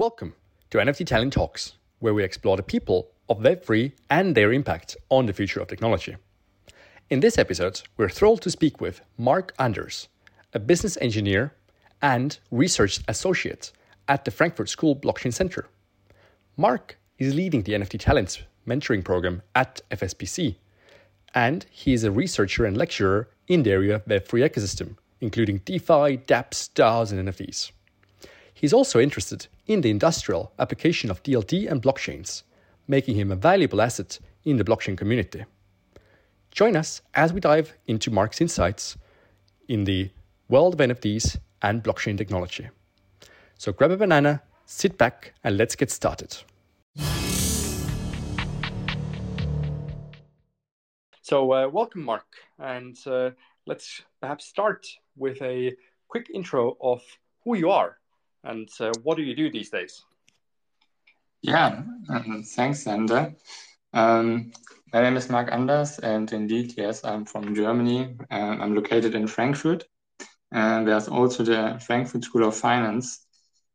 Welcome to NFT Talent Talks, where we explore the people of Web3 and their impact on the future of technology. In this episode, we're thrilled to speak with Marc Anders, a business engineer and research associate at the Frankfurt School Blockchain Center. Marc is leading the NFT Talents mentoring program at FSBC, and he is a researcher and lecturer in the area of Web3 ecosystem, including DeFi, dApps, DAOs, and NFTs. He's also interested in the industrial application of DLT and blockchains, making him a valuable asset in the blockchain community. Join us as we dive into Marc's insights in the world of NFTs and blockchain technology. So grab a banana, sit back, and let's get started. So, uh, welcome, Marc, and uh, let's perhaps start with a quick intro of who you are and uh, what do you do these days? Yeah, thanks, Sander. Um, my name is Marc Anders, and indeed, yes, I'm from Germany. I'm located in Frankfurt. And there's also the Frankfurt School of Finance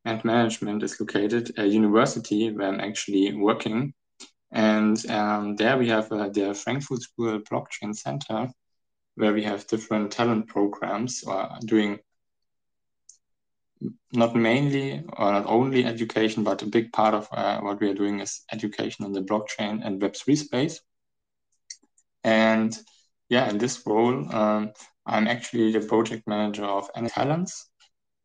and Management is located, a university where I'm actually working. And um, there we have uh, the Frankfurt School Blockchain Center, where we have different talent programs or doing not mainly or not only education, but a big part of uh, what we are doing is education in the blockchain and Web3 space. And yeah, in this role, um, I'm actually the project manager of NFT Talents,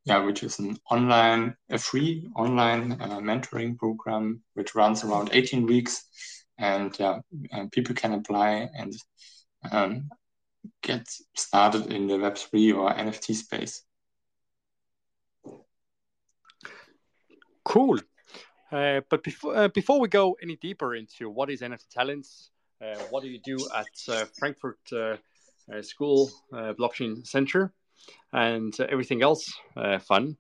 yeah, which is an online, a free online uh, mentoring program which runs around 18 weeks, and yeah, and people can apply and um, get started in the Web3 or NFT space. Cool. Uh, but before uh, before we go any deeper into what is NFT Talents, uh, what do you do at uh, Frankfurt uh, uh, School Blockchain Center, and everything else fun,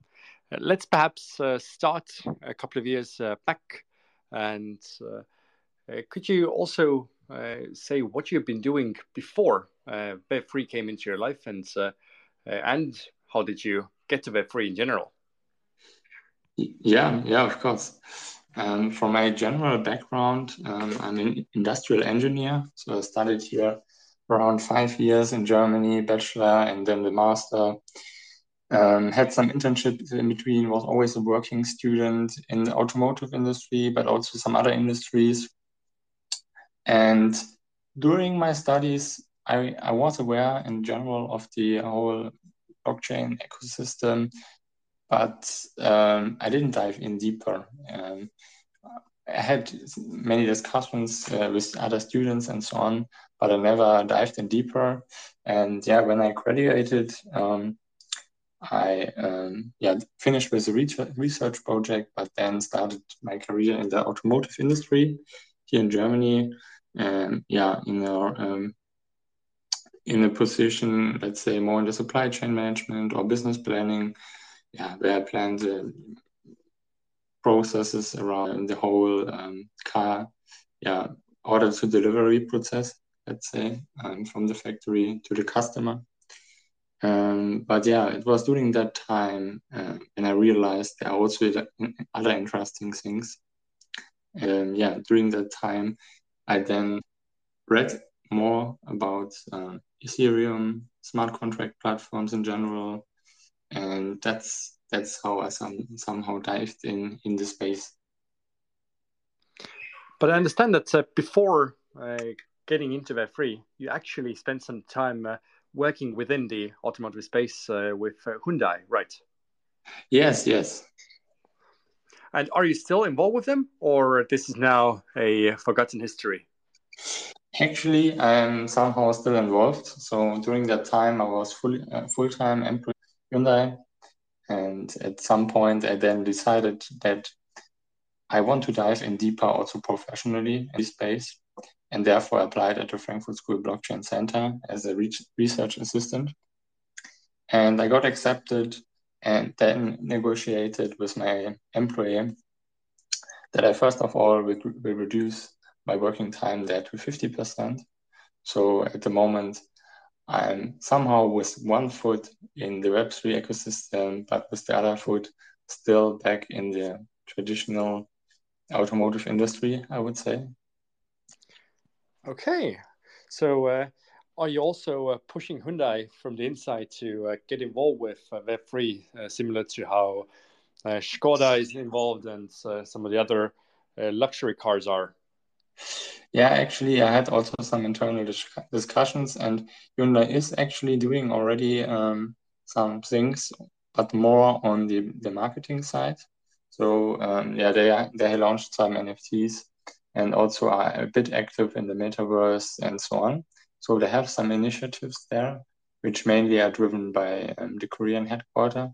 let's perhaps start a couple of years back. And could you also say what you've been doing before Web3 came into your life, and and how did you get to Web3 in general? Yeah, yeah, of course. Um, from my general background, um, I'm an industrial engineer. So I studied here around five years in Germany, bachelor, and then the master. Um, had some internships in between, was always a working student in the automotive industry, but also some other industries. And during my studies, I, I was aware in general of the whole blockchain ecosystem but um, I didn't dive in deeper. Um, I had many discussions uh, with other students and so on, but I never dived in deeper. And yeah, when I graduated, um, I um, yeah finished with a research project, but then started my career in the automotive industry here in Germany. And yeah, in a um, in a position, let's say, more in the supply chain management or business planning yeah, where I planned the processes around the whole um, car, yeah, order to delivery process, let's say, um, from the factory to the customer. Um, but yeah, it was during that time uh, when I realized there are also other interesting things. And yeah, during that time, I then read more about uh, Ethereum, smart contract platforms in general, and that's that's how I some, somehow dived in in the space. But I understand that uh, before uh, getting into Web3, you actually spent some time uh, working within the automotive space uh, with uh, Hyundai, right? Yes, yes. And are you still involved with them, or this is now a forgotten history? Actually, I'm somehow still involved. So during that time, I was full uh, full time employee Hyundai. And at some point, I then decided that I want to dive in deeper also professionally in this space, and therefore applied at the Frankfurt School Blockchain Center as a research assistant. And I got accepted and then negotiated with my employer that I first of all will, will reduce my working time there to 50%. So at the moment, I'm somehow with one foot in the Web3 ecosystem, but with the other foot still back in the traditional automotive industry, I would say. Okay, so uh, are you also uh, pushing Hyundai from the inside to uh, get involved with uh, Web3, uh, similar to how uh, Skoda is involved and some of the other luxury cars are? Yeah, actually, I had also some internal dis discussions, and Hyundai is actually doing already um, some things, but more on the, the marketing side. So um, yeah, they they launched some NFTs and also are a bit active in the metaverse and so on. So they have some initiatives there, which mainly are driven by um, the Korean headquarter.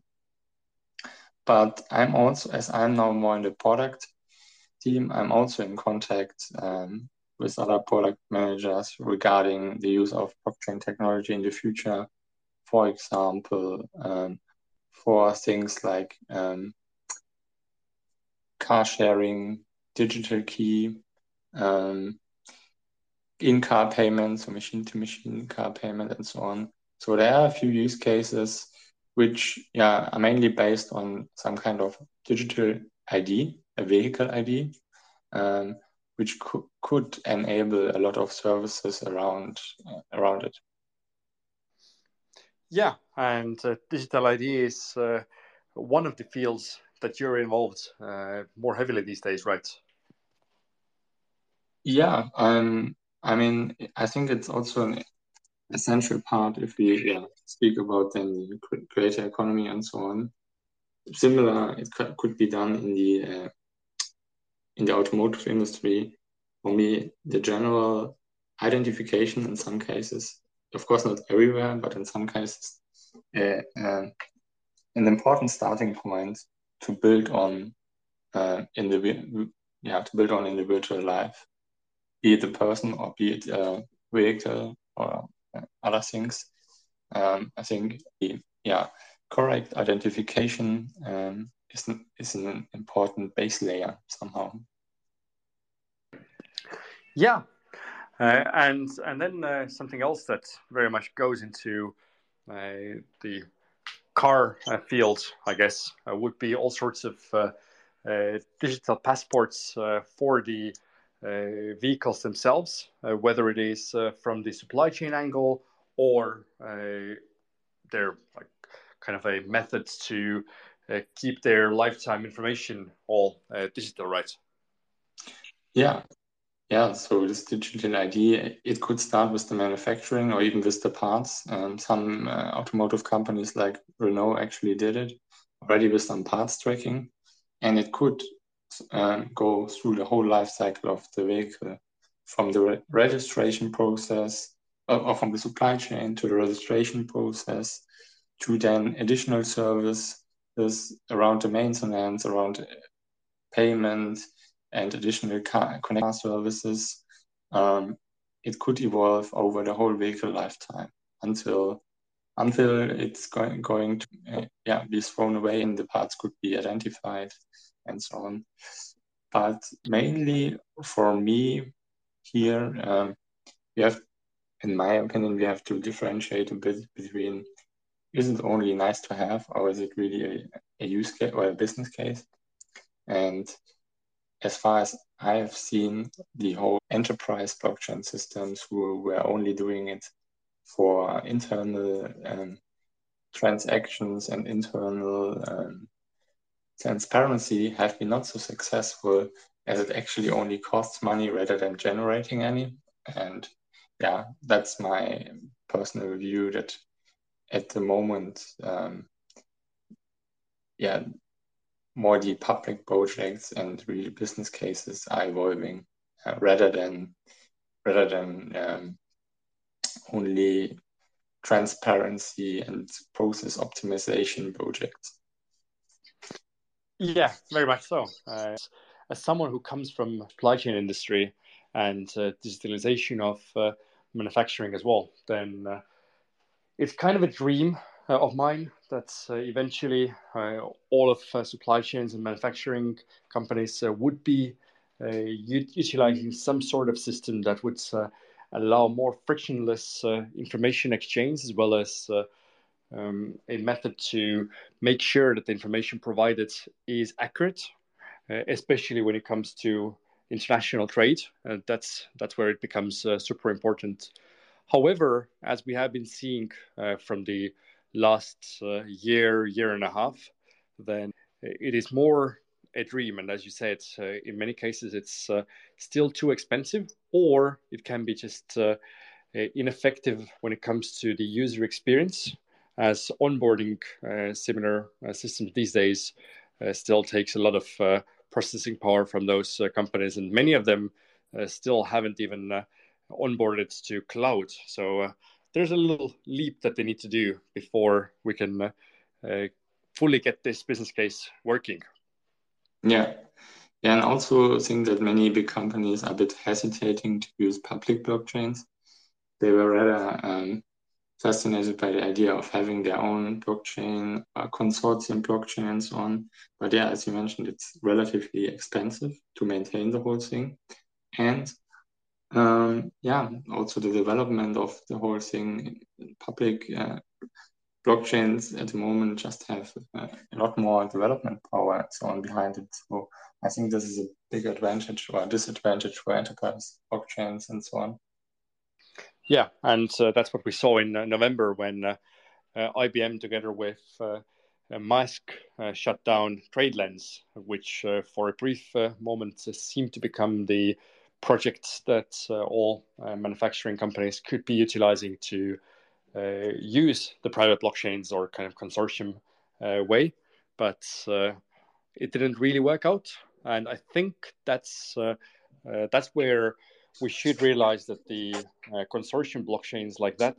But I'm also, as I'm now more in the product team, I'm also in contact um, with other product managers regarding the use of blockchain technology in the future. For example, um, for things like um, car sharing, digital key, um, in-car payments, so machine-to-machine car payment, and so on. So there are a few use cases which, yeah, are mainly based on some kind of digital ID, a vehicle ID, um, which co- could enable a lot of services around uh, around it. Yeah, and uh, digital ID is uh, one of the fields that you're involved uh, more heavily these days, right? Yeah, um, I mean, I think it's also an essential part if we yeah, speak about then the creator economy and so on. Similar, it could be done in the uh, in the automotive industry. For me, the general identification in some cases, of course not everywhere, but in some cases, uh, uh, an important starting point to build on uh, in the yeah to build on in the virtual life be it a person or be it a vehicle or uh, other things. Um, I think the yeah correct identification um, is is an important base layer somehow. Yeah, uh, and and then uh, something else that very much goes into uh, the car uh, field, I guess, uh, would be all sorts of digital passports for the uh, vehicles themselves, uh, whether it is uh, from the supply chain angle or they're like kind of a methods to keep their lifetime information all digital, right? Yeah, yeah, so this digital ID, it could start with the manufacturing or even with the parts. Um, some uh, automotive companies like Renault actually did it already with some parts tracking. And it could um, go through the whole life cycle of the vehicle from the re registration process uh, or from the supply chain to the registration process to then additional services around the maintenance, around payment and additional connect services. Um, it could evolve over the whole vehicle lifetime until until it's going, going to uh, yeah be thrown away and the parts could be identified and so on. But mainly for me here, um, we have, in my opinion, we have to differentiate a bit between is it only nice to have or is it really a, a use case or a business case? And as far as I've seen, the whole enterprise blockchain systems who were only doing it for internal um, transactions and internal um, transparency have been not so successful as it actually only costs money rather than generating any. And yeah, that's my personal view that at the moment, um, yeah, more the public projects and real business cases are evolving uh, rather than rather than um, only transparency and process optimization projects. Yeah, very much so. Uh, as someone who comes from supply chain industry and uh, digitalization of uh, manufacturing as well, then uh, it's kind of a dream uh, of mine that uh, eventually all of supply chains and manufacturing companies would be utilizing some sort of system that would allow more frictionless information exchange as well as um, a method to make sure that the information provided is accurate uh, especially when it comes to international trade. Uh, that's that's where it becomes uh, super important. However, as we have been seeing uh, from the last uh, year, year and a half, then it is more a dream. And as you said, uh, in many cases, it's still too expensive, or it can be just ineffective when it comes to the user experience, as onboarding similar systems these days still takes a lot of processing power from those uh, companies, and many of them uh, still haven't even uh, onboarded to cloud. So there's a little leap that they need to do before we can fully get this business case working. Yeah. Yeah, and also think that many big companies are a bit hesitating to use public blockchains. They were rather um, fascinated by the idea of having their own blockchain, uh, consortium blockchain, and so on. But yeah, as you mentioned, it's relatively expensive to maintain the whole thing. And um, yeah, also the development of the whole thing, public uh, blockchains at the moment just have uh, a lot more development power and so on behind it. So I think this is a big advantage or disadvantage for enterprise blockchains and so on. Yeah, and uh, that's what we saw in uh, November when uh, uh IBM, together with uh, shut down TradeLens, which for a brief moment seemed to become the project that uh, all uh, manufacturing companies could be utilizing to uh, use the private blockchains or kind of consortium way. But it didn't really work out, and I think that's that's where we should realize that the uh, consortium blockchains like that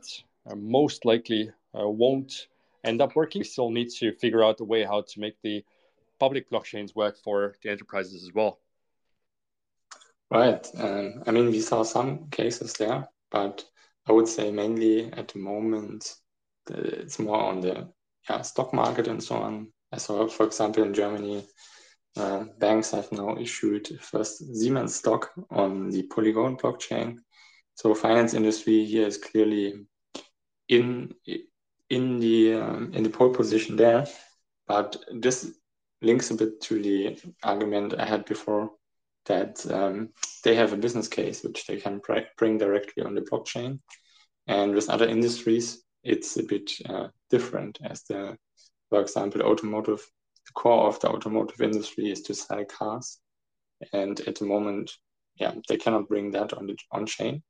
uh, most likely uh, won't end up working. We still need to figure out a way how to make the public blockchains work for the enterprises as well. Right. Um, I mean, we saw some cases there, but I would say mainly at the moment it's more on the yeah, stock market and so on. I saw, for example, in Germany, uh, banks have now issued first Siemens stock on the Polygon blockchain. So finance industry here is clearly in in the um, in the pole position there. But this links a bit to the argument I had before that um, they have a business case which they can bring directly on the blockchain. And with other industries, it's a bit uh, different as the, for example, automotive the core of the automotive industry is to sell cars. And at the moment, yeah, they cannot bring that on the on chain.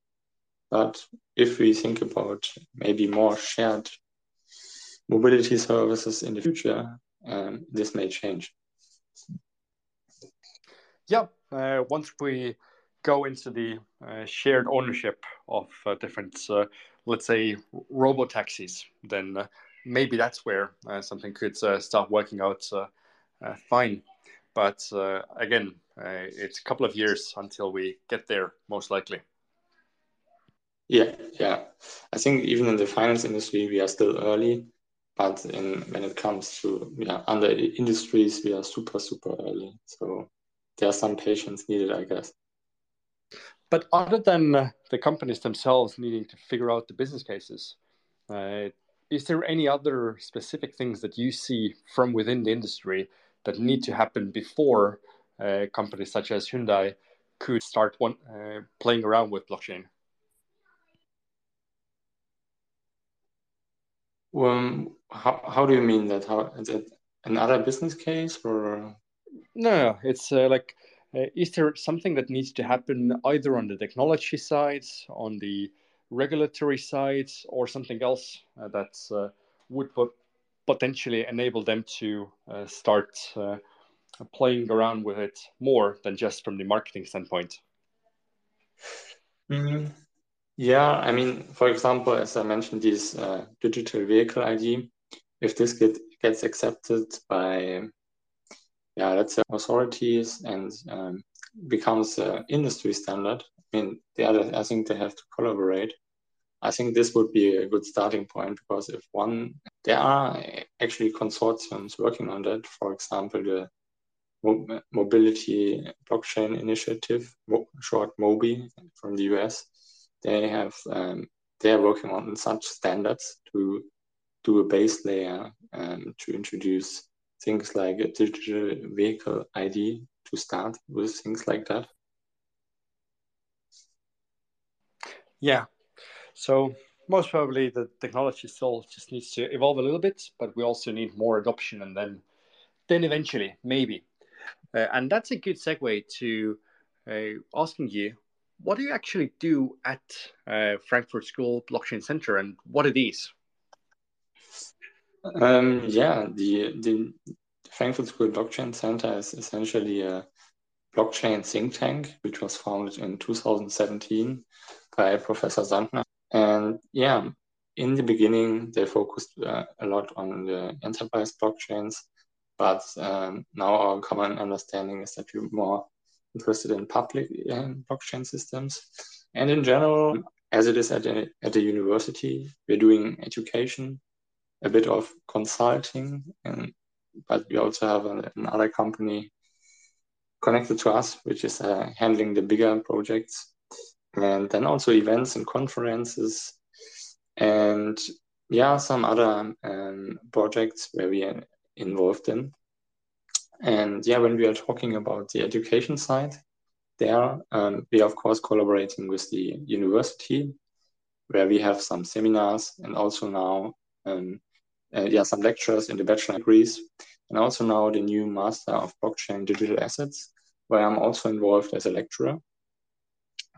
But if we think about maybe more shared mobility services in the future, um, this may change. Yeah, once we go into the uh, shared ownership of uh, different, uh, let's say, robo taxis, then uh, maybe that's where uh, something could uh, start working out uh, uh, fine. But uh, again, it's a couple of years until we get there, most likely. Yeah, yeah. I think even in the finance industry, we are still early. But in, when it comes to yeah, other industries, we are super, super early. So there's some patience needed, I guess. But other than uh, the companies themselves needing to figure out the business cases, uh, is there any other specific things that you see from within the industry that need to happen before uh, companies such as Hyundai could start one, uh, playing around with blockchain? Um, how, how do you mean that? How is it another business case or? No, no it's uh, like, uh, is there something that needs to happen either on the technology side, on the regulatory side or something else uh, that uh, would potentially enable them to uh, start playing around with it more than just from the marketing standpoint? Mm, yeah, I mean, for example, as I mentioned, this uh, digital vehicle ID, if this get, gets accepted by, yeah, let's say authorities and um, becomes an industry standard, I mean, the other, I think they have to collaborate. I think this would be a good starting point because if one, there are actually consortiums working on that. For example, the Mobility Blockchain Initiative, short MOBI from the US. They have um, they are working on such standards to do a base layer um, to introduce things like a digital vehicle ID to start with things like that. Yeah. So most probably the technology still just needs to evolve a little bit, but we also need more adoption, and then then eventually maybe. Uh, and that's a good segue to uh, asking you, what do you actually do at uh, Frankfurt School Blockchain Center, and what it is? Um, yeah, the the Frankfurt School Blockchain Center is essentially a blockchain think tank, which was founded in 2017 by Professor Sandner. And yeah, in the beginning, they focused uh, a lot on the enterprise blockchains, but um, now our common understanding is that we're more interested in public uh, blockchain systems. And in general, as it is at a, at a university, we're doing education, a bit of consulting, and but we also have a, another company connected to us, which is uh, handling the bigger projects, and then also events and conferences, and yeah, some other um, projects where we are involved in. And yeah, when we are talking about the education side, there um, we are of course collaborating with the university, where we have some seminars and also now um, yeah some lectures in the bachelor degrees, and also now the new master of blockchain digital assets, where I'm also involved as a lecturer.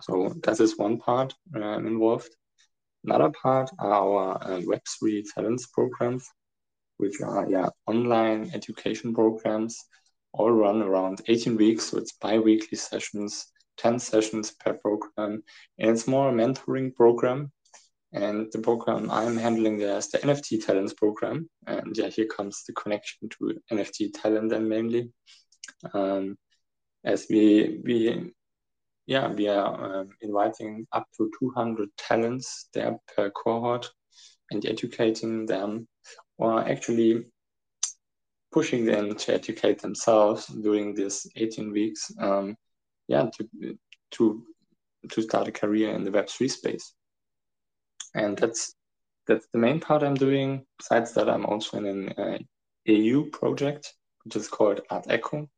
So that is one part where I'm involved. Another part are our uh, Web3 talents programs, which are yeah online education programs, all run around 18 weeks. So it's bi-weekly sessions, 10 sessions per program, and it's more a mentoring program. And the program I'm handling there is the NFT talents program. And yeah, here comes the connection to NFT talent and mainly. Um, as we we yeah we are um, inviting up to 200 talents there per cohort and educating them or actually pushing them to educate themselves during this 18 weeks um, yeah to to to start a career in the web3 space and that's that's the main part i'm doing besides that i'm also in an uh, EU project which is called art echo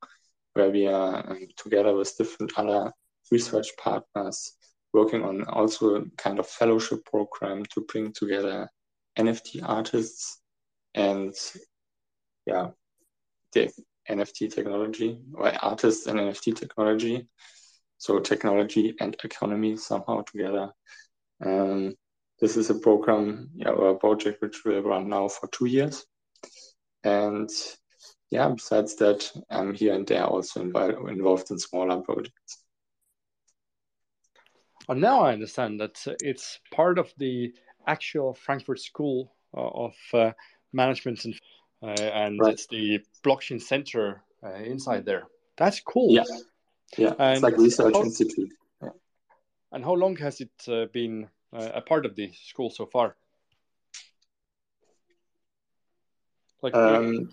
where we are um, together with different other research partners working on also a kind of fellowship program to bring together NFT artists and yeah, the NFT technology or artists and NFT technology. So technology and economy somehow together. Um, this is a program yeah, or a project which will run now for two years. And yeah, besides that, I'm here and there also involved, involved in smaller projects. And now I understand that it's part of the actual Frankfurt School uh, of uh, Management and uh, and right. it's the blockchain center uh, inside there. That's cool. Yeah, yeah, and it's like research how, institute. Yeah. And how long has it uh, been a part of the school so far? Like, um,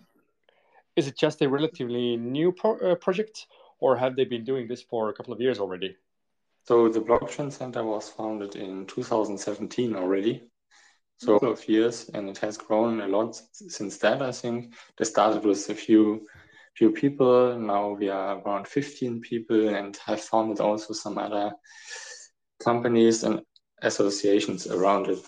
is it just a relatively new pro- project, or have they been doing this for a couple of years already? So the Blockchain Center was founded in 2017 already. So a of years, and it has grown a lot since that. I think they started with a few few people. Now we are around 15 people, and have founded also some other companies and associations around it.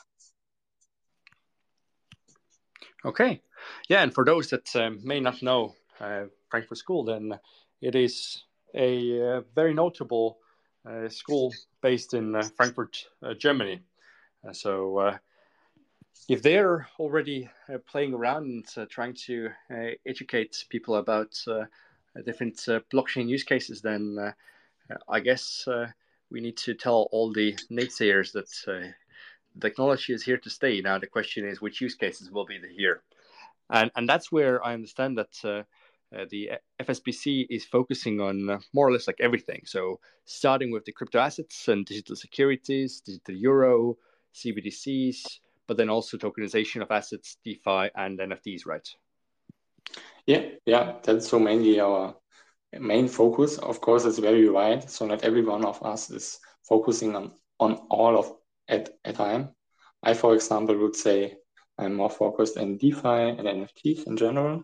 Okay, yeah, and for those that um, may not know uh, Frankfurt School, then it is a uh, very notable uh, school based in uh, Frankfurt, uh, Germany. so if they're already playing around and trying to educate people about different blockchain use cases, then I guess we need to tell all the naysayers that technology is here to stay. Now the question is which use cases will be here, and and that's where I understand that uh, uh, the FSBC is focusing on uh, more or less like everything. So starting with the crypto assets and digital securities, digital euro, CBDCs, but then also tokenization of assets, DeFi, and NFTs, right? Yeah, yeah, that's so mainly our main focus. Of course, it's very wide, so not every one of us is focusing on on all of at a time. I, for example, would say I'm more focused on DeFi and NFTs in general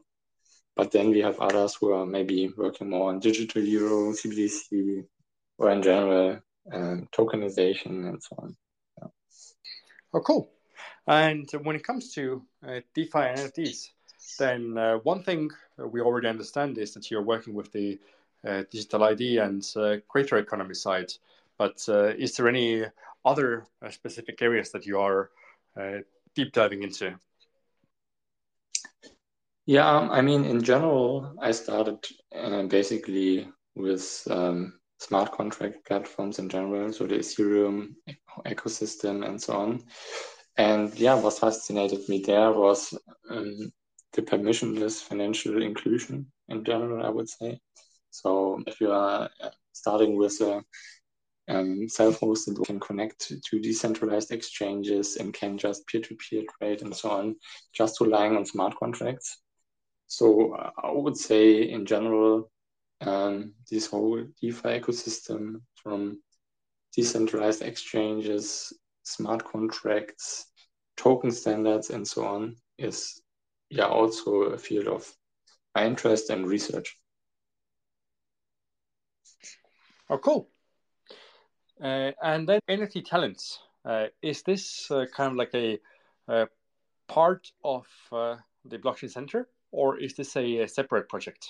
but then we have others who are maybe working more on digital euro, CBDC, or in general um, tokenization and so on. Yeah. Oh, cool. And when it comes to uh, DeFi and NFTs, then uh, one thing we already understand is that you're working with the uh, digital ID and uh, creator economy side. But uh, is there any other uh, specific areas that you are deep diving into? Yeah, um, I mean, in general, I started basically with um, smart contract platforms in general, so the Ethereum ecosystem and so on. And yeah, what fascinated me there was um, the permissionless financial inclusion in general, I would say. So if you are uh, starting with a um, self-hosted, can connect to decentralized exchanges and can just peer-to-peer trade and so on, just relying on smart contracts. So uh, I would say in general, um, this whole DeFi ecosystem from decentralized exchanges, smart contracts, token standards, and so on is yeah also a field of my interest and research. Oh, cool. Uh, and then NFT talents. Uh, is this uh, kind of like a, a part of uh, the blockchain center, or is this a, a separate project?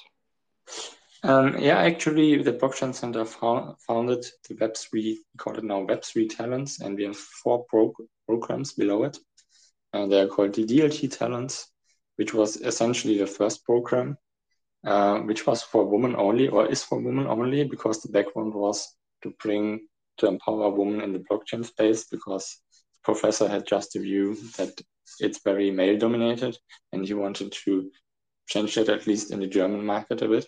Um, yeah, actually, the Blockchain Center founded the Web3, we call it now Web3 Talents, and we have four pro- programs below it. And they are called the DLT Talents, which was essentially the first program, uh, which was for women only, or is for women only, because the background was to bring, to empower women in the blockchain space, because the professor had just a view that it's very male dominated, and he wanted to change that at least in the German market a bit.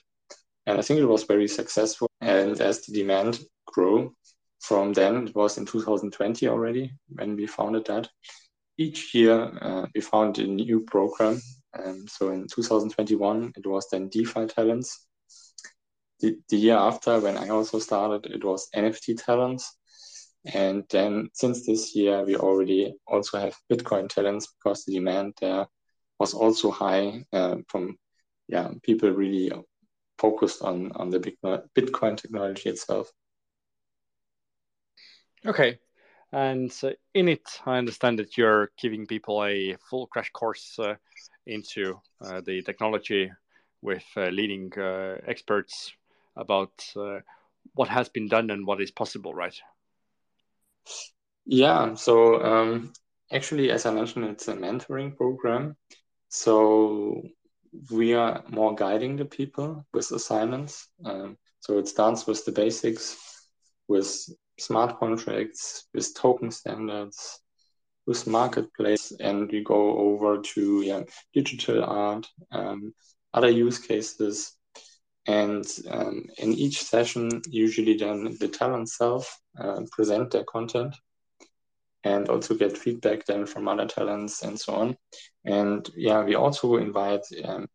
And I think it was very successful. And as the demand grew from then, it was in 2020 already when we founded that. Each year, uh, we found a new program. And so in 2021, it was then DeFi Talents. The, the year after, when I also started, it was NFT Talents. And then since this year, we already also have Bitcoin talents because the demand there was also high uh, from yeah people really focused on on the Bitcoin technology itself. Okay, and uh, in it, I understand that you're giving people a full crash course uh, into uh, the technology with uh, leading uh, experts about what has been done and what is possible, right? Yeah. So um, actually, as I mentioned, it's a mentoring program. So we are more guiding the people with assignments. Um, so it starts with the basics, with smart contracts, with token standards, with marketplace, and we go over to yeah, digital art, um, other use cases. And um, in each session, usually then the talent self uh, present their content and also get feedback then from other talents and so on. And yeah, we also invite um,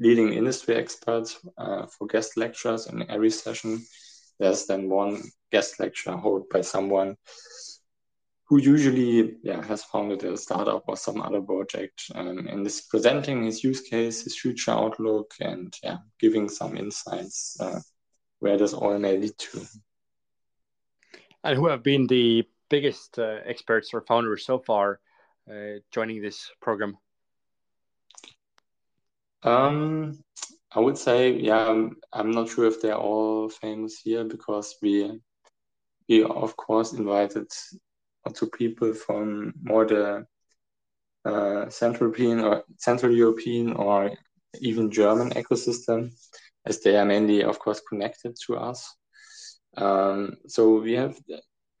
leading industry experts uh, for guest lectures in every session. There's then one guest lecture held by someone who usually yeah, has founded a startup or some other project um, and is presenting his use case, his future outlook, and yeah, giving some insights uh, where this all may lead to. And who have been the biggest uh, experts or founders so far uh, joining this program? Um, I would say, yeah, I'm, I'm not sure if they're all famous here because we we of course invited to people from more the uh, Central European or Central European or even German ecosystem, as they are mainly, of course, connected to us. Um, so we have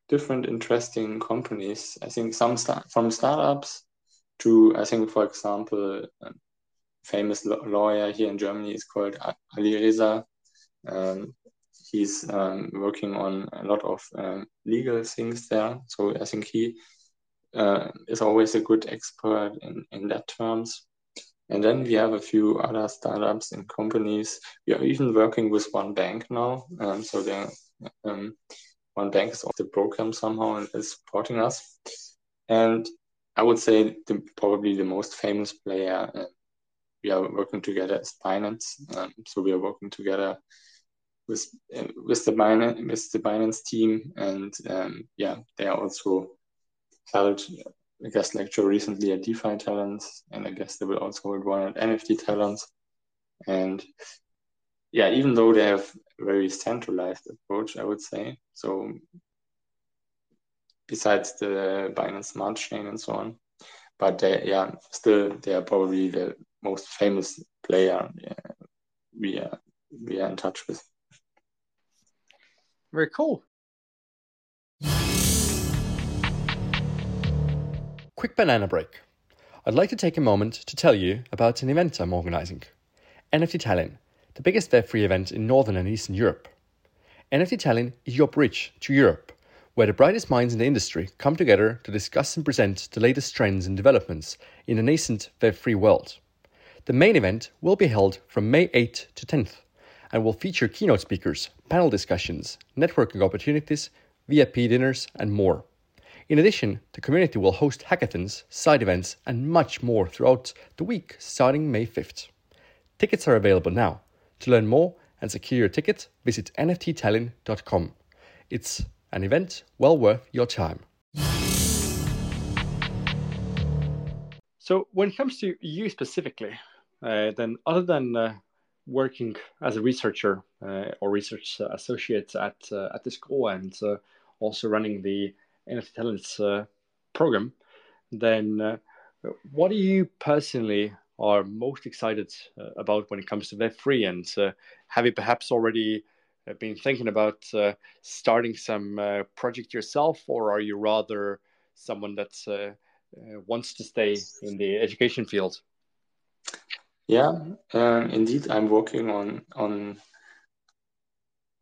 different interesting companies. I think some start from startups to I think, for example, a famous lawyer here in Germany is called Ali Reza. Um, he's um, working on a lot of um, legal things there. So I think he uh, is always a good expert in, in that terms. And then we have a few other startups and companies. We are even working with one bank now. Um, so they're um, one bank is on the program somehow and is supporting us. And I would say the, probably the most famous player uh, we are working together as Binance. Um, so we are working together with uh, with the Binance with the Binance team, and um, yeah, they are also held a guest lecture recently at DeFi Talents, and I guess they will also hold one at NFT Talents. And yeah, even though they have a very centralized approach, I would say so. Besides the Binance Smart Chain and so on, but they, yeah, still they are probably the most famous player yeah, we are we are in touch with. Very cool. Quick banana break. I'd like to take a moment to tell you about an event I'm organizing NFT Tallinn, the biggest Web3 event in Northern and Eastern Europe. NFT Tallinn is your bridge to Europe, where the brightest minds in the industry come together to discuss and present the latest trends and developments in the nascent Web3 world. The main event will be held from May 8th to 10th and will feature keynote speakers, panel discussions, networking opportunities, VIP dinners, and more. In addition, the community will host hackathons, side events, and much more throughout the week starting May 5th. Tickets are available now. To learn more and secure your ticket, visit nfttallinn.com. It's an event well worth your time. So, when it comes to you specifically, uh, then other than uh, working as a researcher uh, or research associate at uh, at the school and uh, also running the NFT Talents uh, program, then what do you personally are most excited about when it comes to Web3? And have you perhaps already been thinking about starting some project yourself, or are you rather someone that wants to stay in the education field? Yeah, um, indeed, I'm working on on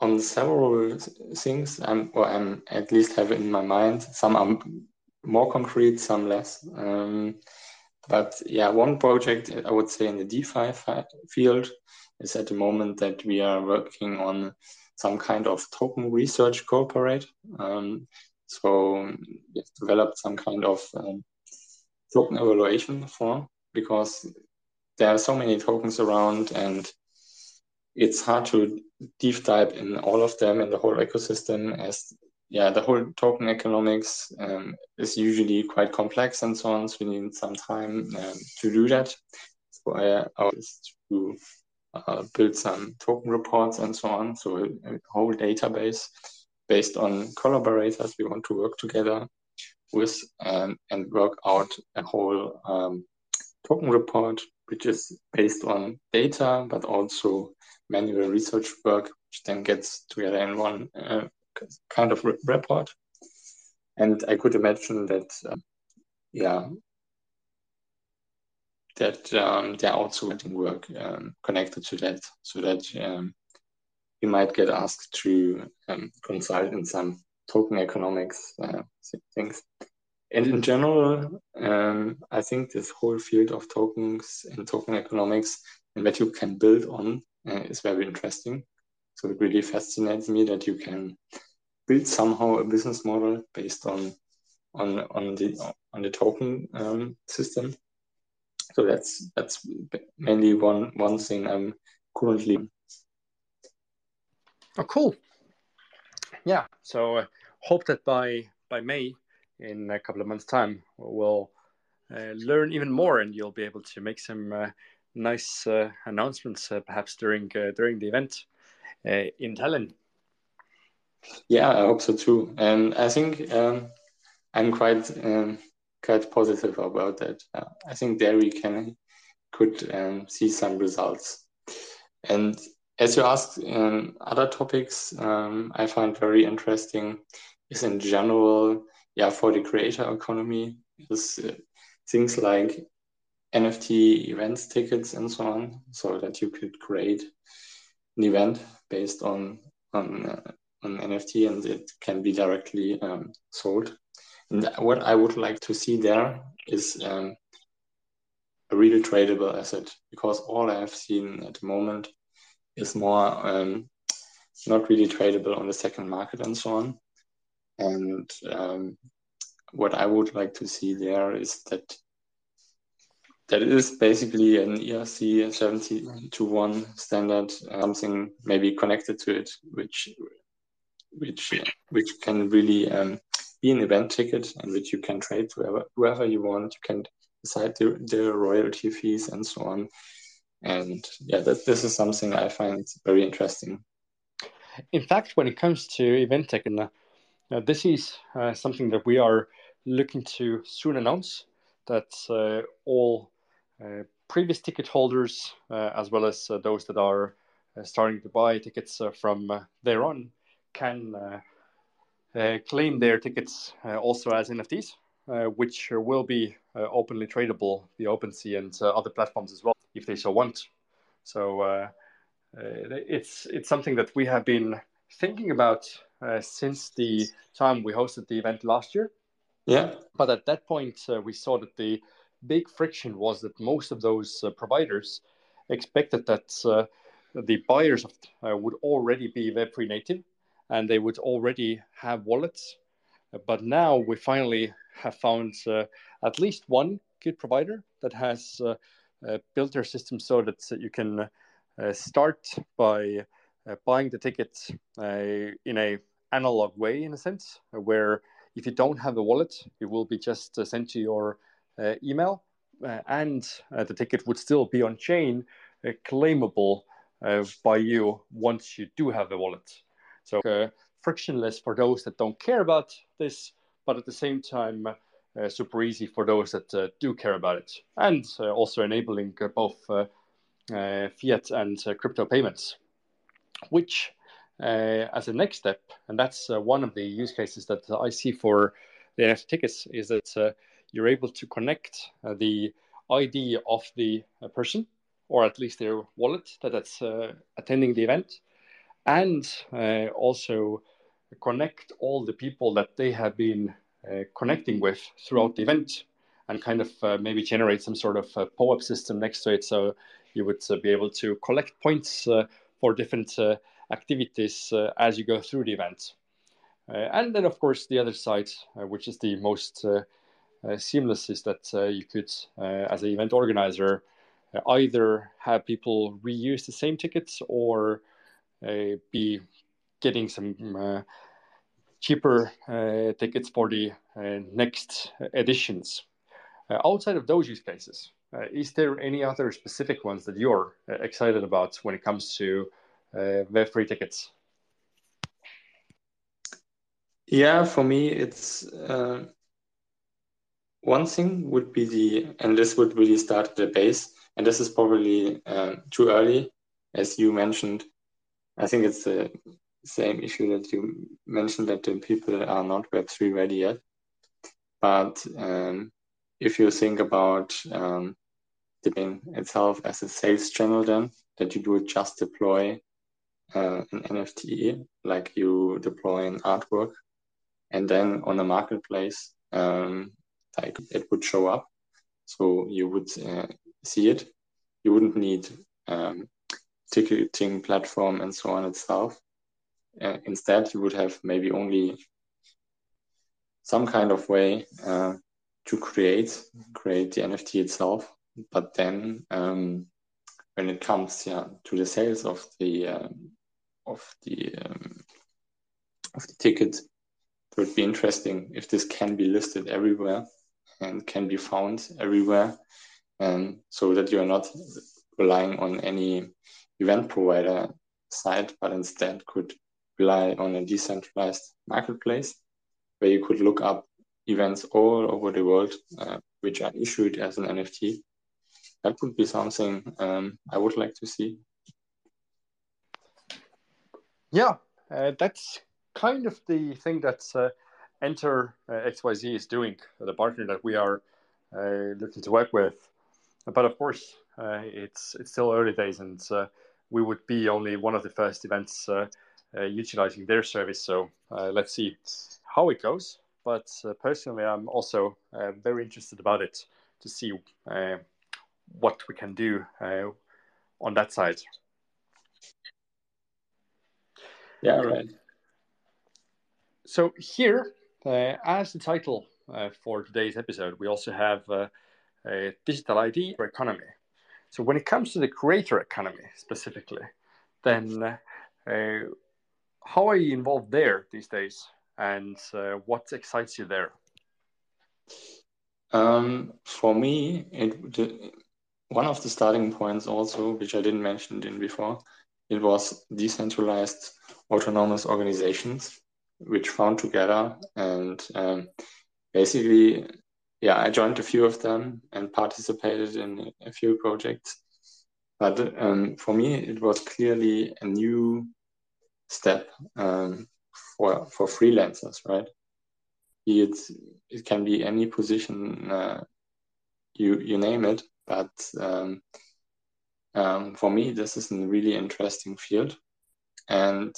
on several things. I'm or I'm at least have in my mind. Some are more concrete, some less. Um, but yeah, one project I would say in the DeFi field is at the moment that we are working on some kind of token research corporate. Um, so we have developed some kind of um, token evaluation form because there are so many tokens around and it's hard to deep dive in all of them in the whole ecosystem as yeah the whole token economics um, is usually quite complex and so on so we need some time um, to do that. So i is to uh, build some token reports and so on so a, a, whole database based on collaborators we want to work together with um, and work out a whole um, token report which is based on data, but also manual research work, which then gets together in one uh, kind of re- report. And I could imagine that, um, yeah, that um, there are also getting work um, connected to that, so that um, you might get asked to um, consult in some token economics uh, things. And in general, um, I think this whole field of tokens and token economics and what you can build on uh, is very interesting. So it really fascinates me that you can build somehow a business model based on on on the on the token um, system. So that's that's mainly one one thing I'm currently. Oh, cool! Yeah, so uh, hope that by by May in a couple of months' time, we'll uh, learn even more, and you'll be able to make some uh, nice uh, announcements, uh, perhaps during uh, during the event uh, in Tallinn. Yeah, I hope so too, and I think um, I'm quite um, quite positive about that. I think there we can could um, see some results, and as you asked um, other topics, um, I find very interesting is in general yeah, for the creator economy is uh, things like NFT events tickets and so on, so that you could create an event based on on uh, on NFT and it can be directly um, sold. And what I would like to see there is um, a really tradable asset because all I have seen at the moment is more um, not really tradable on the second market and so on. And um, what I would like to see there is that that is basically an ERC 70 to 1 standard, uh, something maybe connected to it, which which which can really um, be an event ticket and which you can trade to whoever, whoever you want. You can decide the, the royalty fees and so on. And yeah, that, this is something I find very interesting. In fact, when it comes to event ticket, uh, this is uh, something that we are looking to soon announce that uh, all uh, previous ticket holders, uh, as well as those that are starting to buy tickets from there on, can claim their tickets also as NFTs, which will be openly tradable via OpenSea and other platforms as well, if they so want. So uh, it's it's something that we have been thinking about uh, since the time we hosted the event last year. Yeah. But at that point, uh, we saw that the big friction was that most of those uh, providers expected that uh, the buyers of, uh, would already be Web3 native and they would already have wallets. But now we finally have found uh, at least one kit provider that has built their system so that you can start by buying the ticket in a analog way, in a sense, where if you don't have the wallet, it will be just sent to your uh, email, uh, and uh, the ticket would still be on chain, claimable by you once you do have the wallet. So frictionless for those that don't care about this, but at the same time, uh, super easy for those that uh, do care about it, and uh, also enabling both fiat and crypto payments, which, as a next step, and that's one of the use cases that I see for the NFT tickets, is that you're able to connect uh, the ID of the uh, person, or at least their wallet that that's uh, attending the event, and also connect all the people that they have been connecting with throughout the event and kind of uh, maybe generate some sort of uh, POAP system next to it. So you would uh, be able to collect points for different uh, activities uh, as you go through the event. Uh, and then, of course, the other side, which is the most uh, seamless is that uh, you could, uh, as an event organizer, either have people reuse the same tickets or be getting some cheaper tickets for the next editions. outside of those use cases, uh, is there any other specific ones that you're uh, excited about when it comes to uh, Web3 tickets? Yeah, for me, it's one thing would be the, and this would really start the base, and this is probably uh, too early, as you mentioned. I think it's the same issue that you mentioned that the people are not Web3 ready yet. But um, if you think about um, the itself as a sales channel, then that you do just deploy uh, an NFT, like you deploy an artwork, and then on a marketplace, um, like it would show up. So you would uh, see it. You wouldn't need um, ticketing platform and so on itself. Uh, instead, you would have maybe only some kind of way uh, to create create the NFT itself. But then, um, when it comes yeah, to the sales of the um, of the um, of the ticket, it would be interesting if this can be listed everywhere and can be found everywhere, um, so that you are not relying on any event provider site, but instead could rely on a decentralized marketplace where you could look up events all over the world uh, which are issued as an NFT. That would be something um, I would like to see. Yeah, uh, that's kind of the thing that uh, Enter uh, XYZ is doing, the partner that we are uh, looking to work with. But of course, uh, it's it's still early days, and we would be only one of the first events utilizing their service. So let's see how it goes. But personally, I'm also very interested about it to see what we can do on that side. Yeah, right. So here uh, as the title uh, for today's episode, we also have uh, uh, digital ID economy. So when it comes to the creator economy specifically, then uh, how are you involved there these days, and uh, what excites you there? Um, for me, it one of the starting points also, which I didn't mention in before, it was decentralized autonomous organizations which found together and um, basically yeah i joined a few of them and participated in a few projects. But um, for me it was clearly a new step um, for for freelancers right? It it can be any position uh, you you name it but um, um, for me this is a really interesting field and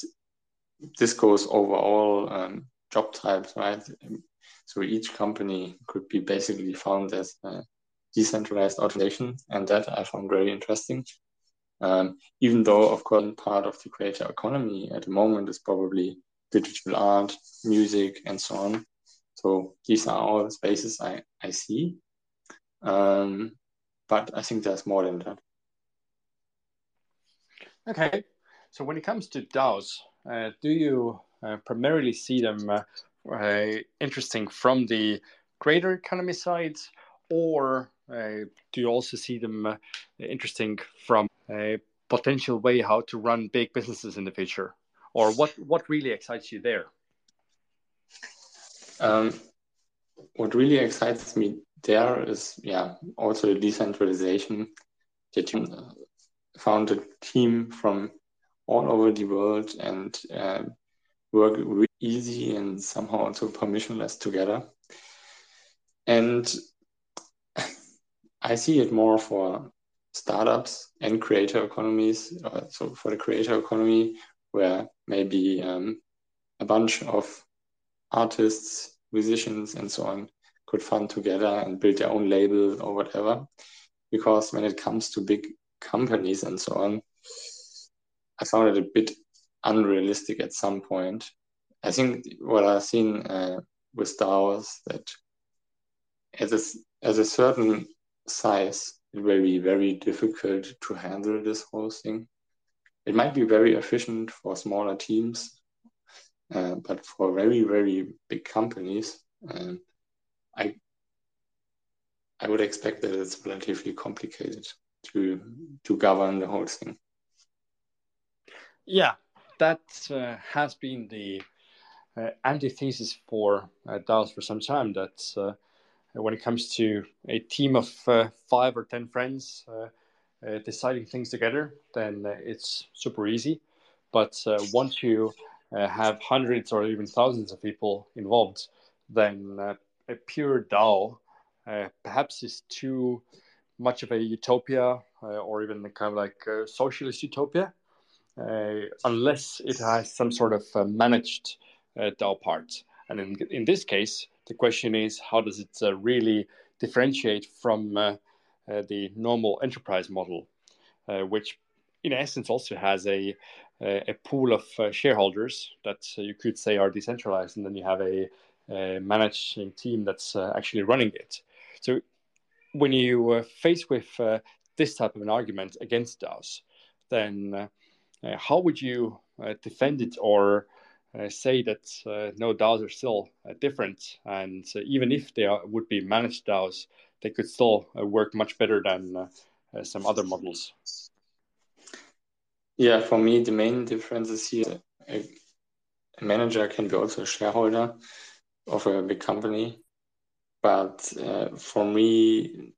this goes over all um, job types, right? So each company could be basically found as a decentralized automation, and that I found very interesting. Um, even though, of course, part of the creator economy at the moment is probably digital art, music, and so on. So these are all the spaces I, I see. Um, but I think there's more than that. Okay. So when it comes to DAOs, uh, do you uh, primarily see them uh, interesting from the creator economy side, or do you also see them interesting from a potential way how to run big businesses in the future? Or what, what really excites you there? Um, what really excites me there is, yeah, also the decentralization that you found a team from all over the world and uh, work really easy and somehow also permissionless together. And I see it more for startups and creator economies. Uh, so for the creator economy, where maybe um, a bunch of artists, musicians, and so on could fund together and build their own label or whatever. Because when it comes to big companies and so on, I found it a bit unrealistic at some point. I think what I've seen uh, with DAOs that at a, at a certain size, it will be very difficult to handle this whole thing. It might be very efficient for smaller teams, uh, but for very very big companies, uh, I I would expect that it's relatively complicated to to govern the whole thing. Yeah, that uh, has been the uh, antithesis for uh, DAOs for some time. That uh, when it comes to a team of uh, five or ten friends uh, deciding things together, then it's super easy. But once you have hundreds or even thousands of people involved, then a pure DAO perhaps is too much of a utopia or even kind of like a socialist utopia uh, unless it has some sort of uh, managed uh, DAO part. And in, in this case, the question is how does it really differentiate from the normal enterprise model, which in essence also has a a pool of uh, shareholders that uh, you could say are decentralized, and then you have a Uh, managing team that's uh, actually running it. So when you face with uh, this type of an argument against DAOs, then uh, uh, how would you uh, defend it or uh, say that no DAOs are still different, and even if they are, would be managed DAOs, they could still work much better than some other models? Yeah, for me, the main difference is here a manager can be also a shareholder of a big company. But uh, for me,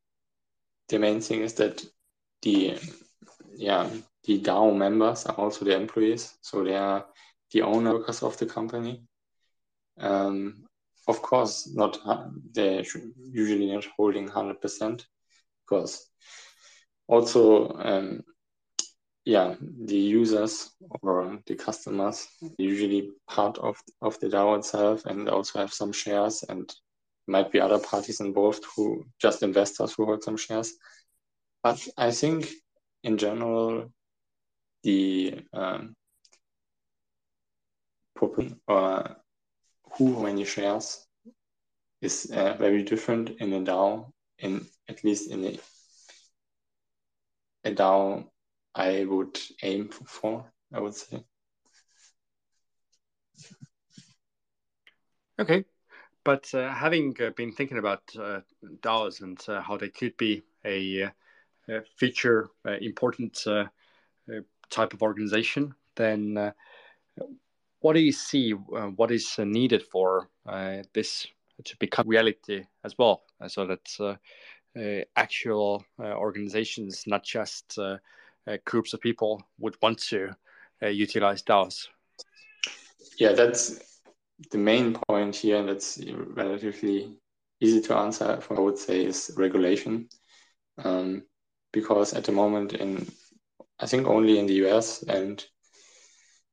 the main thing is that the yeah the DAO members are also the employees, so they are the owner owners of the company. Um, of course, not they usually not holding hundred percent, because also um, yeah the users or the customers usually part of of the DAO itself and also have some shares and might be other parties involved who just investors who hold some shares. But I think in general the um, or who many shares is uh, very different in a DAO in at least in a, a DAO I would aim for, I would say. Okay, but uh, having uh, been thinking about uh, DAOs and uh, how they could be a, uh, a future uh, important type of organization, then what do you see? what is needed for this to become reality as well, so that actual organizations, not just groups of people, would want to utilize DAOs? Yeah, that's the main point here, and that's relatively easy to answer, I would say, is regulation. Um, because at the moment, in I think only in the US and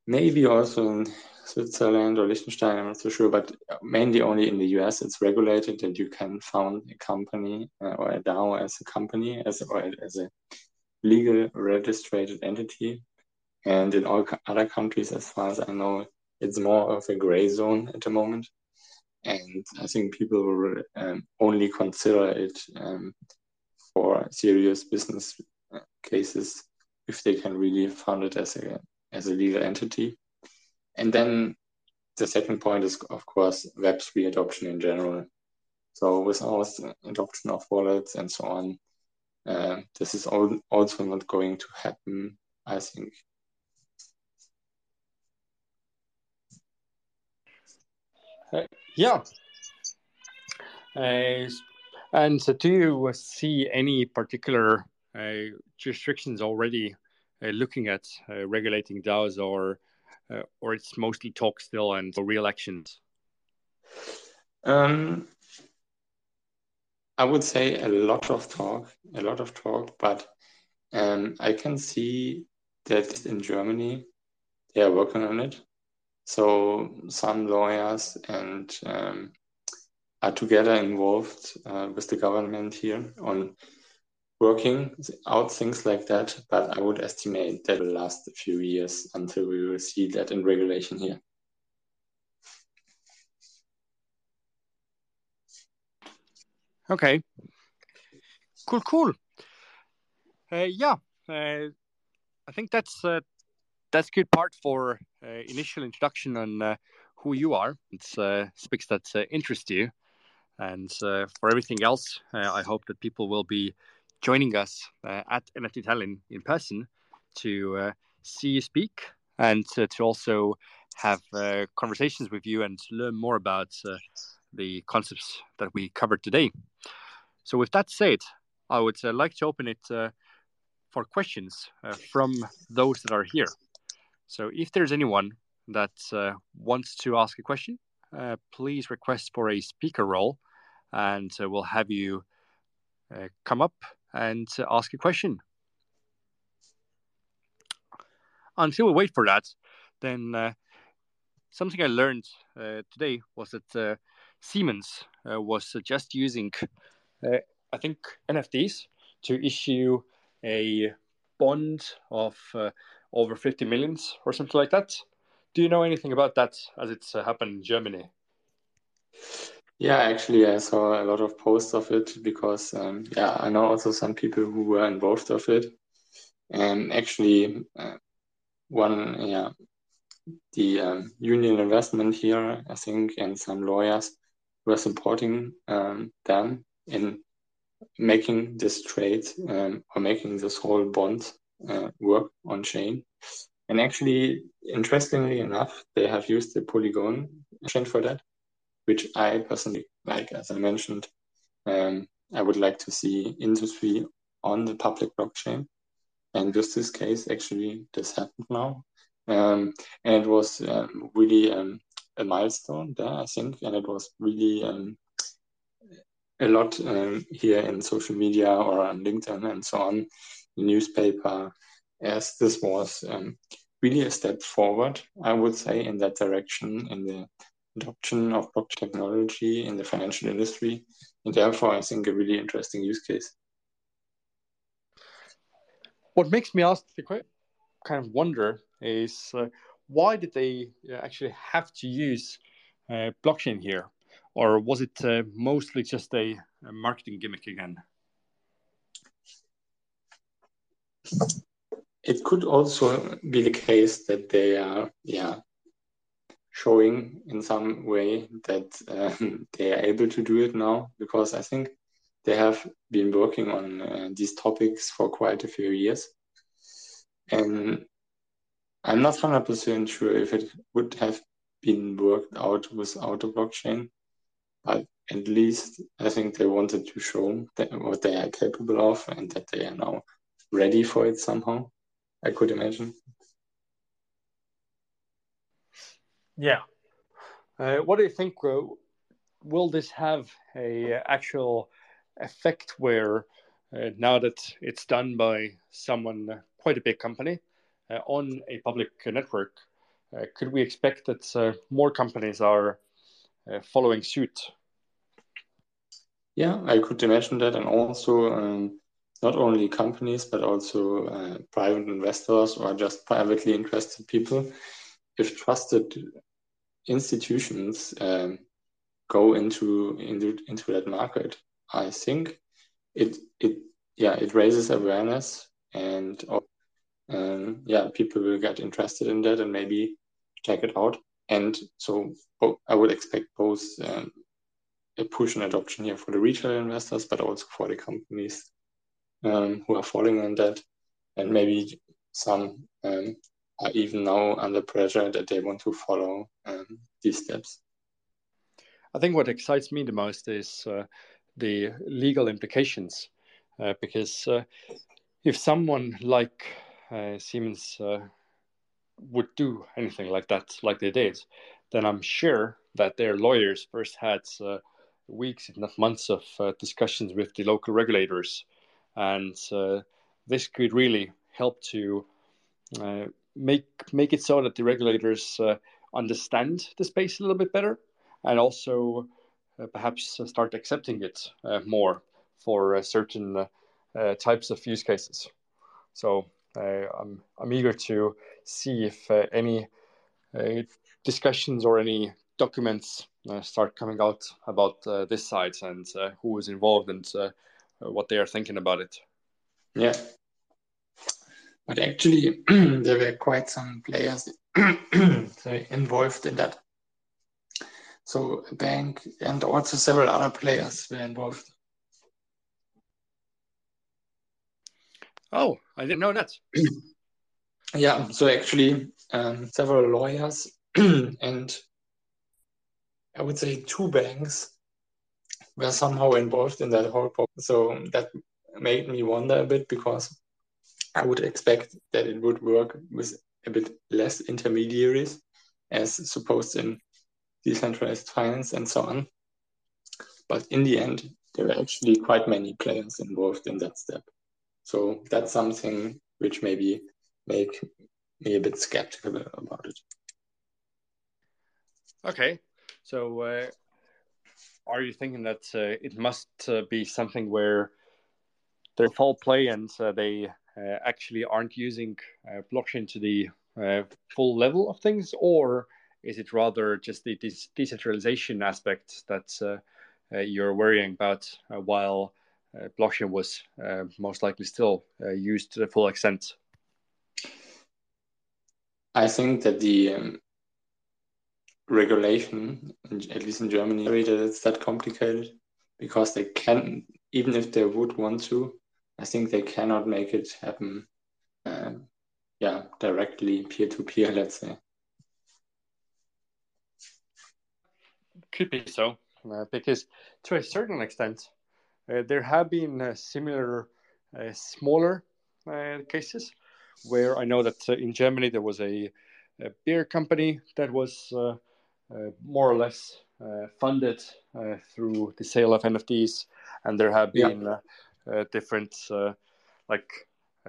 maybe also in Switzerland or Liechtenstein, I'm not so sure, but mainly only in the US, it's regulated that you can found a company uh, or a DAO as a company, as or as a legal registered entity. And in all other countries, as far as I know, it's more of a gray zone at the moment. And I think people will um, only consider it um, for serious business uh, cases if they can really fund it as a as a legal entity. And then the second point is, of course, Web3 adoption in general. So with without adoption of wallets and so on, uh, this is all, also not going to happen, I think, Uh, yeah. Uh, and so do you see any particular uh, restrictions already uh, looking at regulating DAOs, or or it's mostly talk still and real actions? Um, I would say a lot of talk, a lot of talk, but um, I can see that in Germany they are working on it. So some lawyers and um, are together involved uh, with the government here on working out things like that. But I would estimate that will last a few years until we will see that in regulation here. Okay. Cool, cool. Uh, yeah, uh, I think that's uh, that's good part for uh, initial introduction on uh, who you are. It's uh, speaks that interest you, and for everything else, I hope that people will be joining us at NFT Tallinn in person to see you speak and to also have conversations with you and learn more about the concepts that we covered today. So, with that said, I would uh, like to open it uh, for questions uh, from those that are here. So if there's anyone that uh, wants to ask a question, uh, please request for a speaker role and uh, we'll have you come up and ask a question. Until we wait for that, then something I learned today was that Siemens was just using, I think, NFTs to issue a bond of over 50 millions or something like that. Do you know anything about that as it's uh, happened in Germany? Yeah, actually, I saw a lot of posts of it because, um, yeah, I know also some people who were involved of it. And actually, uh, one, yeah, the um, union investment here, I think, and some lawyers were supporting um, them in making this trade um, or making this whole bond uh, work on chain. And actually, interestingly enough, they have used the Polygon chain for that, which I personally like. As I mentioned, um, I would like to see industry on the public blockchain. And with this case, actually, this happened now. Um, and it was um, really um, a milestone there, I think. And it was really um, a lot um, here in social media or on LinkedIn and so on newspaper, as this was um, really a step forward, I would say, in that direction in the adoption of blockchain technology in the financial industry, and therefore, I think a really interesting use case. What makes me ask the question, kind of wonder is uh, why did they uh, actually have to use uh, blockchain here? or was it uh, mostly just a, a, marketing gimmick again? It could also be the case that they are, yeah, showing in some way that um, they are able to do it now because I think they have been working on uh, these topics for quite a few years. And I'm not 100% sure if it would have been worked out without a blockchain, but at least I think they wanted to show that what they are capable of and that they are now ready for it somehow. I could imagine. Yeah. Uh, what do you think? Uh, will this have a uh, actual effect where uh, now that it's done by someone quite a big company Uh, on a public network, uh, could we expect that uh, more companies are following suit? Yeah, I could imagine that, and also um, not only companies but also private investors or just privately interested people. If trusted institutions um, go into, into into that market, I think it it yeah it raises awareness and um, yeah people will get interested in that and maybe check it out. And so I would expect both um, a push and adoption here for the retail investors, but also for the companies um, who are following on that, and maybe some um, are even now under pressure that they want to follow um, these steps. I think what excites me the most is uh, the legal implications, uh, because uh, if someone like uh, Siemens uh, would do anything like that, like they did, then I'm sure that their lawyers first had uh, weeks, if not months, of discussions with the local regulators, and this could really help to make make it so that the regulators uh, understand the space a little bit better, and also uh, perhaps start accepting it uh, more for uh, certain uh, types of use cases. So I'm I'm eager to see if uh, any uh, discussions or any documents uh, start coming out about this site and who is involved and what they are thinking about it. Yeah, but actually, there were quite some players involved in that. So a bank and also several other players were involved. Oh, I didn't know that. yeah, so actually, um, several lawyers and I would say two banks were somehow involved in that whole problem. So that made me wonder a bit because I would expect that it would work with a bit less intermediaries as supposed in decentralized finance and so on. But in the end, there were actually quite many players involved in that step. So that's something which maybe make me a bit skeptical about it. Okay, so uh, are you thinking that uh, it must uh, be something where they fall play and uh, they uh, actually aren't using uh, blockchain to the full level of things, or is it rather just the decentralization aspect that you're worrying about while blockchain was most likely still used to the full extent? I think that the um, regulation, at least in Germany, that it's that complicated because they can, even if they would want to, I think they cannot make it happen. Uh, yeah, directly peer to peer. Let's say. Could be so, uh, because to a certain extent, uh, there have been uh, similar uh, smaller uh, cases where I know that in Germany there was a, a beer company that was more or less funded through the sale of NFTs, and there have been yeah uh, different uh, like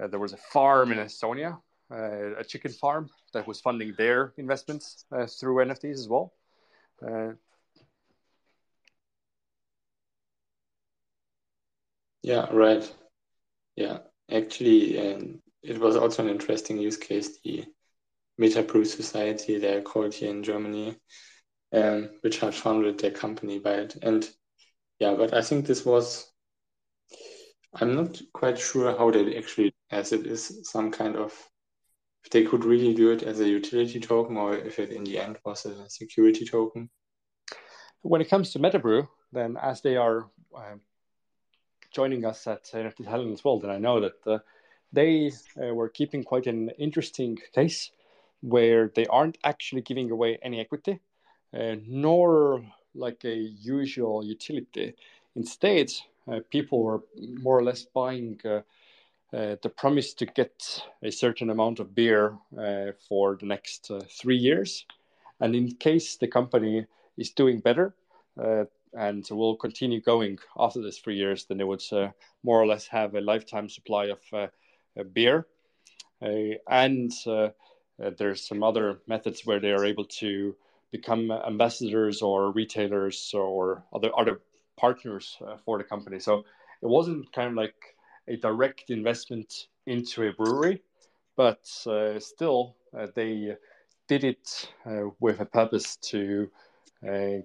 uh, there was a farm in Estonia, a chicken farm that was funding their investments through NFTs as well. Yeah, right. Yeah, actually, um, it was also an interesting use case. The Metabrew Society, they're called here in Germany. um, which had founded their company by it. And yeah, but I think this was, I'm not quite sure how they actually, as it is some kind of, if they could really do it as a utility token or if it in the end was a security token. When it comes to Metabrew, then as they are uh, joining us at Tallinn as well, then I know that uh, they uh, were keeping quite an interesting case where they aren't actually giving away any equity, uh, nor like a usual utility. Instead, uh, people were more or less buying uh, uh, the promise to get a certain amount of beer uh, for the next three years. And in case the company is doing better and will continue going after this three years, then they would more or less have a lifetime supply of beer. and uh, there's some other methods where they are able to become ambassadors or retailers or other other partners uh, for the company. So it wasn't kind of like a direct investment into a brewery, but uh, still uh, they did it uh, with a purpose to uh,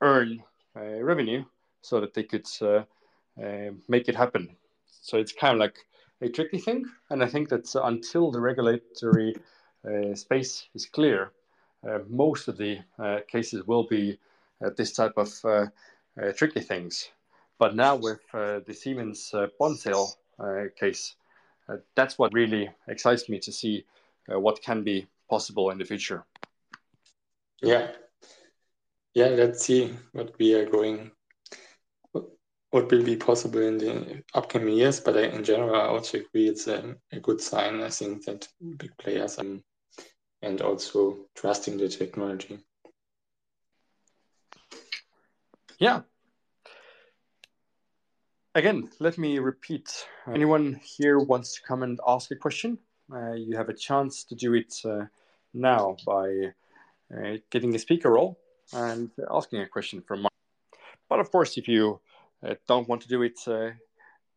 earn Uh, revenue so that they could uh, uh, make it happen. So it's kind of like a tricky thing, and I think that until the regulatory uh, space is clear, uh, most of the uh, cases will be this type of tricky things. But now with the Siemens bond sale case, that's what really excites me to see what can be possible in the future. Yeah, yeah. Let's see what we are going what will be possible in the upcoming years. But I, in general, I also agree it's a, a, good sign. I think that big players um, and also trusting the technology. Yeah. Again, let me repeat. Anyone here wants to come and ask a question? Uh, you have a chance to do it uh, now by uh, getting a speaker role and asking a question from Marc. But of course, if you uh, don't want to do it uh,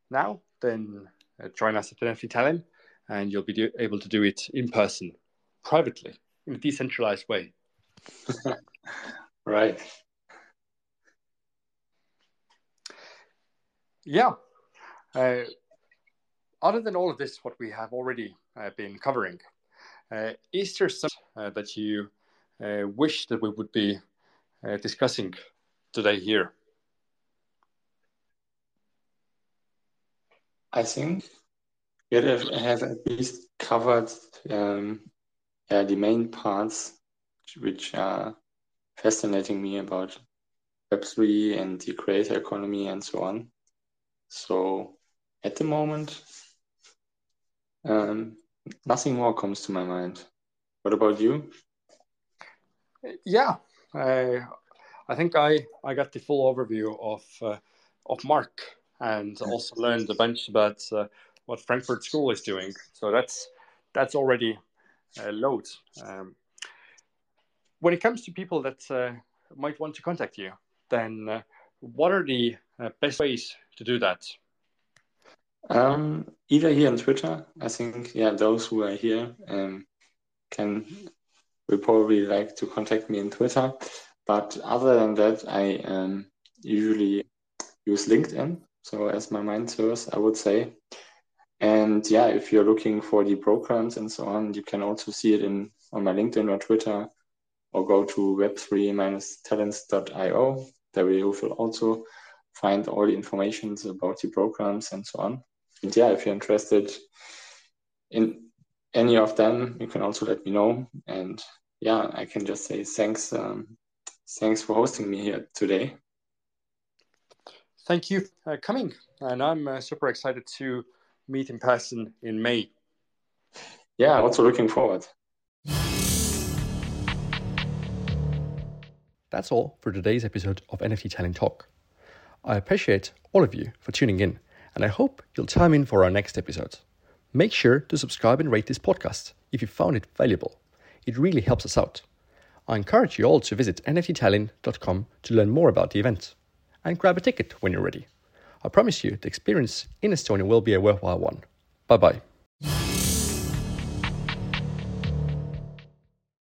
now, then uh, join us at NFT Tallinn and you'll be do- able to do it in person privately in a decentralized way. right. Yeah. Uh, other than all of this, what we have already uh, been covering, uh, is there something uh, that you uh, wish that we would be uh, discussing today here? I think it has at least covered um, yeah, the main parts which are fascinating me about Web3 and the creator economy and so on. So at the moment, um, nothing more comes to my mind. What about you? Yeah, I, I think I, I got the full overview of uh, of Marc and also learned a bunch about uh, what Frankfurt School is doing. So that's that's already uh, loads. Um, when it comes to people that uh, might want to contact you, then uh, what are the best ways to do that? Um, either here on Twitter, I think, yeah, those who are here um, can will probably like to contact me on Twitter. But other than that, I um, usually use LinkedIn. So as my main source, I would say. And yeah, if you're looking for the programs and so on, you can also see it in on my LinkedIn or Twitter, or go to web3-talents.io. There you will also find all the information about the programs and so on. And yeah, if you're interested in any of them, you can also let me know. And yeah, I can just say thanks. Um, thanks for hosting me here today. Thank you for coming. And I'm uh, super excited to meet in person in May. Yeah, also looking forward. That's all for today's episode of NFT Talent Talk. I appreciate all of you for tuning in, and I hope you'll chime in for our next episode. Make sure to subscribe and rate this podcast if you found it valuable. It really helps us out. I encourage you all to visit nfttallinn.com to learn more about the event and grab a ticket when you're ready. I promise you, the experience in Estonia will be a worthwhile one. Bye bye.